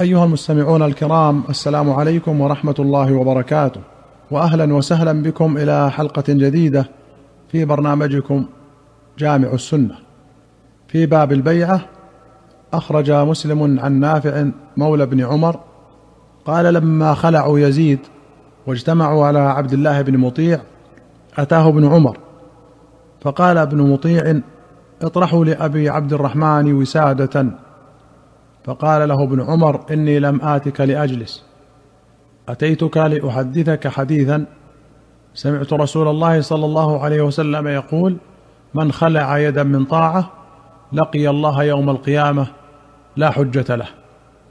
أيها المستمعون الكرام السلام عليكم ورحمة الله وبركاته. واهلا وسهلا بكم إلى حلقة جديدة في برنامجكم جامع السنة. في باب البيعة أخرج مسلم عن نافع مولى بن عمر قال لما خلعوا يزيد واجتمعوا على عبد الله بن مطيع أتاه ابن عمر فقال ابن مطيع اطرحوا لأبي عبد الرحمن وسادة فقال له ابن عمر إني لم آتك لأجلس. أتيتك لأحدثك حديثا. سمعت رسول الله صلى الله عليه وسلم يقول من خلع يدا من طاعة لقي الله يوم القيامة لا حجة له.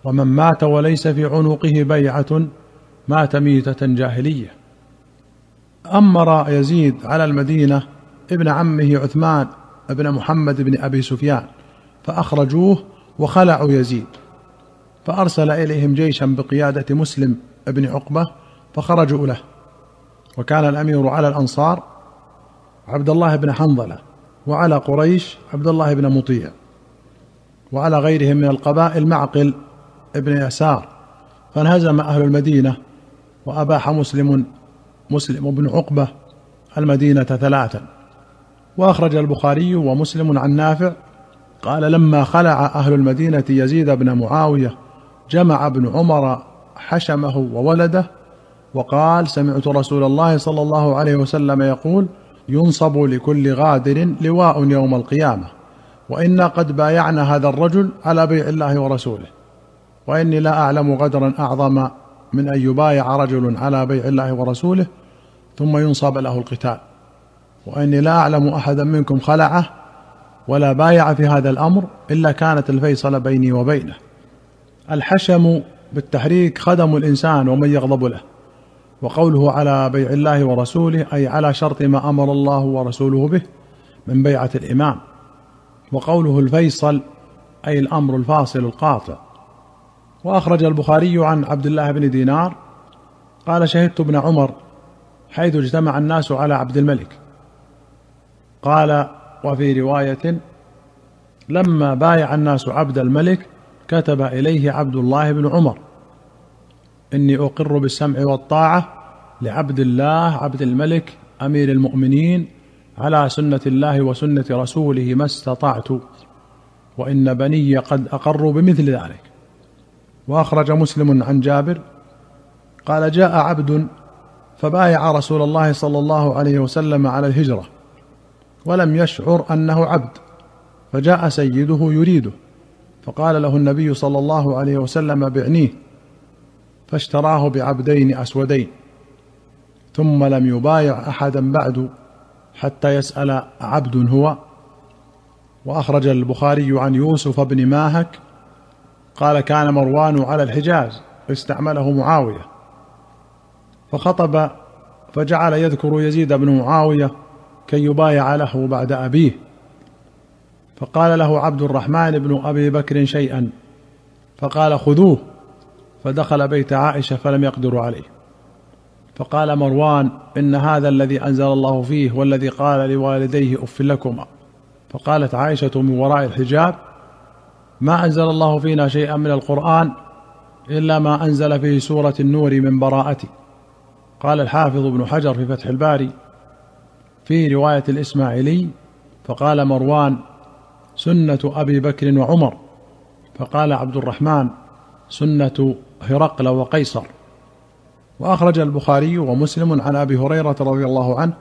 ومن مات وليس في عنقه بيعة مات ميتة جاهلية. أمر يزيد على المدينة ابن عمه عثمان بن محمد بن أبي سفيان فأخرجوه وخلعوا يزيد. فأرسل إليهم جيشا بقيادة مسلم بن عقبة فخرجوا له. وكان الأمير على الأنصار عبد الله بن حنظلة وعلى قريش عبد الله بن مطيع وعلى غيرهم من القبائل معقل ابن يسار. فانهزم أهل المدينة وأباح مسلم مسلم بن عقبة المدينة ثلاثا. وأخرج البخاري ومسلم عن نافع قال لما خلع أهل المدينة يزيد بن معاوية جمع ابن عمر حشمه وولده وقال سمعت رسول الله صلى الله عليه وسلم يقول ينصب لكل غادر لواء يوم القيامة وأنا قد بايعنا هذا الرجل على بيع الله ورسوله وإني لا أعلم غدرا أعظم من أن يبايع رجل على بيع الله ورسوله ثم ينصب له القتال وإني لا أعلم احدا منكم خلعه ولا بايع في هذا الأمر إلا كانت الفيصل بيني وبينه. الحشم بالتحريك خدم الإنسان ومن يغضب له وقوله على بيع الله ورسوله أي على شرط ما أمر الله ورسوله به من بيعة الإمام. وقوله الفيصل أي الأمر الفاصل القاطع. وأخرج البخاري عن عبد الله بن دينار قال شهدت ابن عمر حيث اجتمع الناس على عبد الملك قال وفي رواية لما بايع الناس عبد الملك كتب إليه عبد الله بن عمر. إني أقر بالسمع والطاعة لعبد الله عبد الملك أمير المؤمنين على سنة الله وسنة رسوله ما استطعت وإن بني قد أقروا بمثل ذلك. وأخرج مسلم عن جابر قال جاء عبد فبايع رسول الله صلى الله عليه وسلم على الهجرة. ولم يشعر أنه عبد فجاء سيده يريده فقال له النبي صلى الله عليه وسلم بعنيه فاشتراه بعبدين أسودين ثم لم يبايع أحدا بعد حتى يسأل عبد هو. وأخرج البخاري عن يوسف بن ماهك قال كان مروان على الحجاز استعمله معاوية. فخطب فجعل يذكر يزيد بن معاوية كي يبايع له بعد أبيه. فقال له عبد الرحمن بن أبي بكر شيئا. فقال خذوه. فدخل بيت عائشة فلم يقدروا عليه. فقال مروان إن هذا الذي أنزل الله فيه والذي قال لوالديه أف لكما. فقالت عائشة من وراء الحجاب ما أنزل الله فينا شيئا من القرآن إلا ما أنزل فيه سورة النور من براءتي قال الحافظ ابن حجر في فتح الباري في رواية الإسماعيلي فقال مروان سنة أبي بكر وعمر. فقال عبد الرحمن سنة هرقل وقيصر. وأخرج البخاري ومسلم عن أبي هريرة رضي الله عنه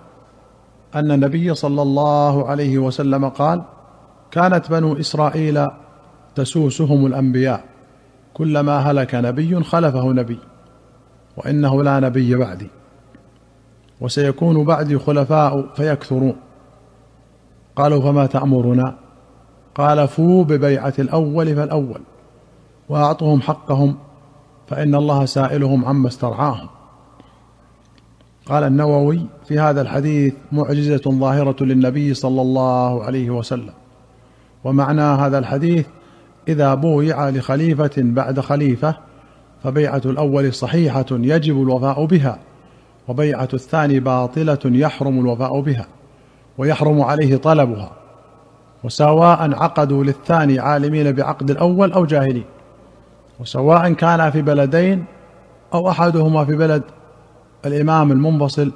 أن النبي صلى الله عليه وسلم قال كانت بنو إسرائيل تسوسهم الأنبياء كلما هلك نبي خلفه نبي وإنه لا نبي بعدي. وسيكون بعدي خلفاء فيكثرون. قالوا فما تأمرنا؟ قال فوا ببيعة الأول فالأول وأعطهم حقهم فإن الله سائلهم عما استرعاهم. قال النووي في هذا الحديث معجزة ظاهرة للنبي صلى الله عليه وسلم ومعنى هذا الحديث إذا بويع لخليفة بعد خليفة فبيعة الأول صحيحة يجب الوفاء بها. وبيعة الثاني باطلة يحرم الوفاء بها ويحرم عليه طلبها وسواء عقدوا للثاني عالمين بعقد الأول أو جاهلين وسواء كان في بلدين أو أحدهما في بلد الإمام المنفصل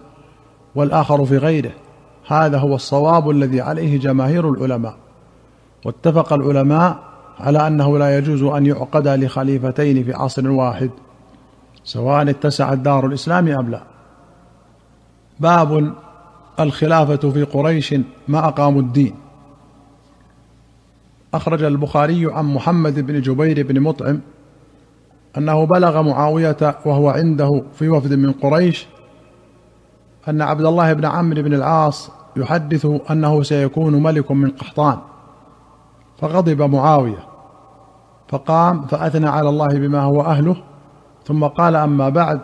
والآخر في غيره. هذا هو الصواب الذي عليه جماهير العلماء. واتفق العلماء على أنه لا يجوز أن يعقد لخليفتين في عصر واحد سواء اتسعت دار الإسلام أم لا. باب الخلافة في قريش ما اقاموا الدين. أخرج البخاري عن محمد بن جبير بن مطعم أنه بلغ معاوية وهو عنده في وفد من قريش أن عبد الله بن عمرو بن العاص يحدث أنه سيكون ملك من قحطان. فغضب معاوية فقام فأثنى على الله بما هو أهله ثم قال أما بعد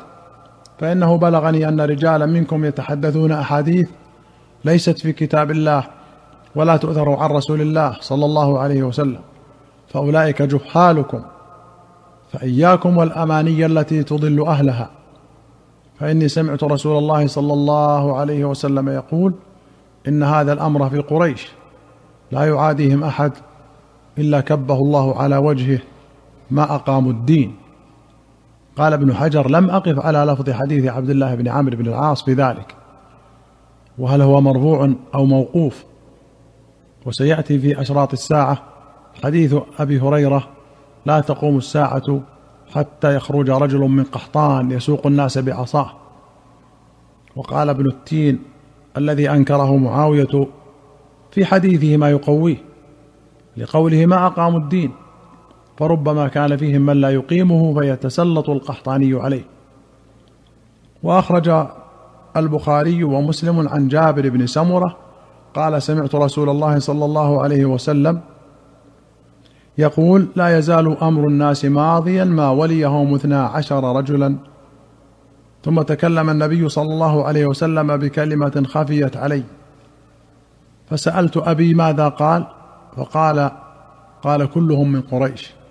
فإنه بلغني أن رجالا منكم يتحدثون أحاديث ليست في كتاب الله ولا تؤثر عن رسول الله صلى الله عليه وسلم فأولئك جهالكم فإياكم والأماني التي تضل أهلها. فإني سمعت رسول الله صلى الله عليه وسلم يقول إن هذا الأمر في قريش لا يعاديهم أحد إلا كبه الله على وجهه ما أقاموا الدين. قال ابن حجر لم أقف على لفظ حديث عبد الله بن عمرو بن العاص بذلك. وهل هو مرفوع أو موقوف؟ وسيأتي في أشراط الساعة حديث أبي هريرة لا تقوم الساعة حتى يخرج رجل من قحطان يسوق الناس بعصاه. وقال ابن التين الذي أنكره معاوية في حديثه ما يقويه لقوله ما أقاموا الدين؟ فربما كان فيهم من لا يقيمه فيتسلط القحطاني عليه. وأخرج البخاري ومسلم عن جابر بن سمرة قال سمعت رسول الله صلى الله عليه وسلم يقول لا يزال أمر الناس ماضيا ما وليهم اثنا عشر رجلا. ثم تكلم النبي صلى الله عليه وسلم بكلمة خفيت علي فسألت أبي ماذا قال؟ فقال قال كلهم من قريش.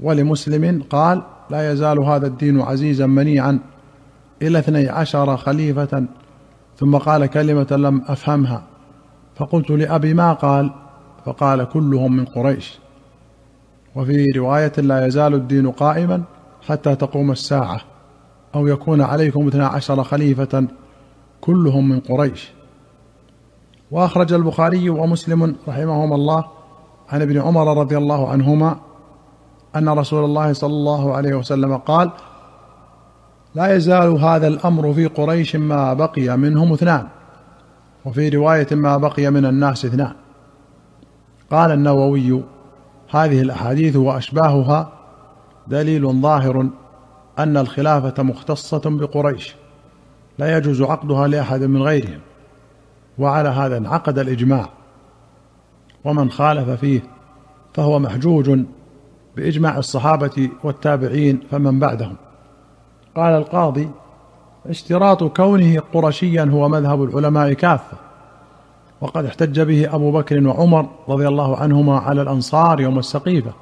ولمسلم قال لا يزال هذا الدين عزيزا منيعا إلى اثني عشر خليفة ثم قال كلمة لم أفهمها. فقلت لأبي ما قال؟ فقال كلهم من قريش. وفي رواية لا يزال الدين قائما حتى تقوم الساعة أو يكون عليكم اثنا عشر خليفة كلهم من قريش. وأخرج البخاري ومسلم رحمهما الله عن ابن عمر رضي الله عنهما أن رسول الله صلى الله عليه وسلم قال لا يزال هذا الأمر في قريش ما بقي منهم اثنان وفي رواية ما بقي من الناس اثنان. قال النووي هذه الأحاديث وأشباهها دليل ظاهر أن الخلافة مختصة بقريش لا يجوز عقدها لأحد من غيرهم وعلى هذا انعقد الإجماع ومن خالف فيه فهو محجوج بإجماع الصحابة والتابعين فمن بعدهم. قال القاضي اشتراط كونه قرشيا هو مذهب العلماء كافة وقد احتج به أبو بكر وعمر رضي الله عنهما على الأنصار يوم السقيفة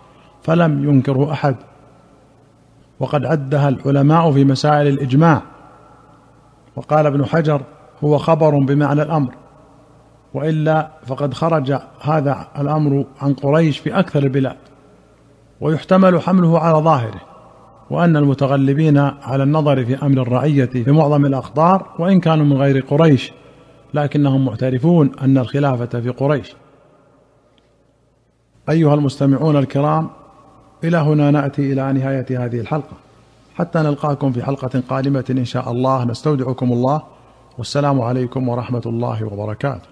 فلم ينكره أحد. وقد عدها العلماء في مسائل الإجماع. وقال ابن حجر هو خبر بمعنى الأمر وإلا فقد خرج هذا الأمر عن قريش في أكثر البلاد. ويحتمل حمله على ظاهره وأن المتغلبين على النظر في أمر الرعية في معظم الأقطار وإن كانوا من غير قريش لكنهم معترفون أن الخلافة في قريش. أيها المستمعون الكرام إلى هنا نأتي إلى نهاية هذه الحلقة. حتى نلقاكم في حلقة قادمة إن شاء الله. نستودعكم الله. والسلام عليكم ورحمة الله وبركاته.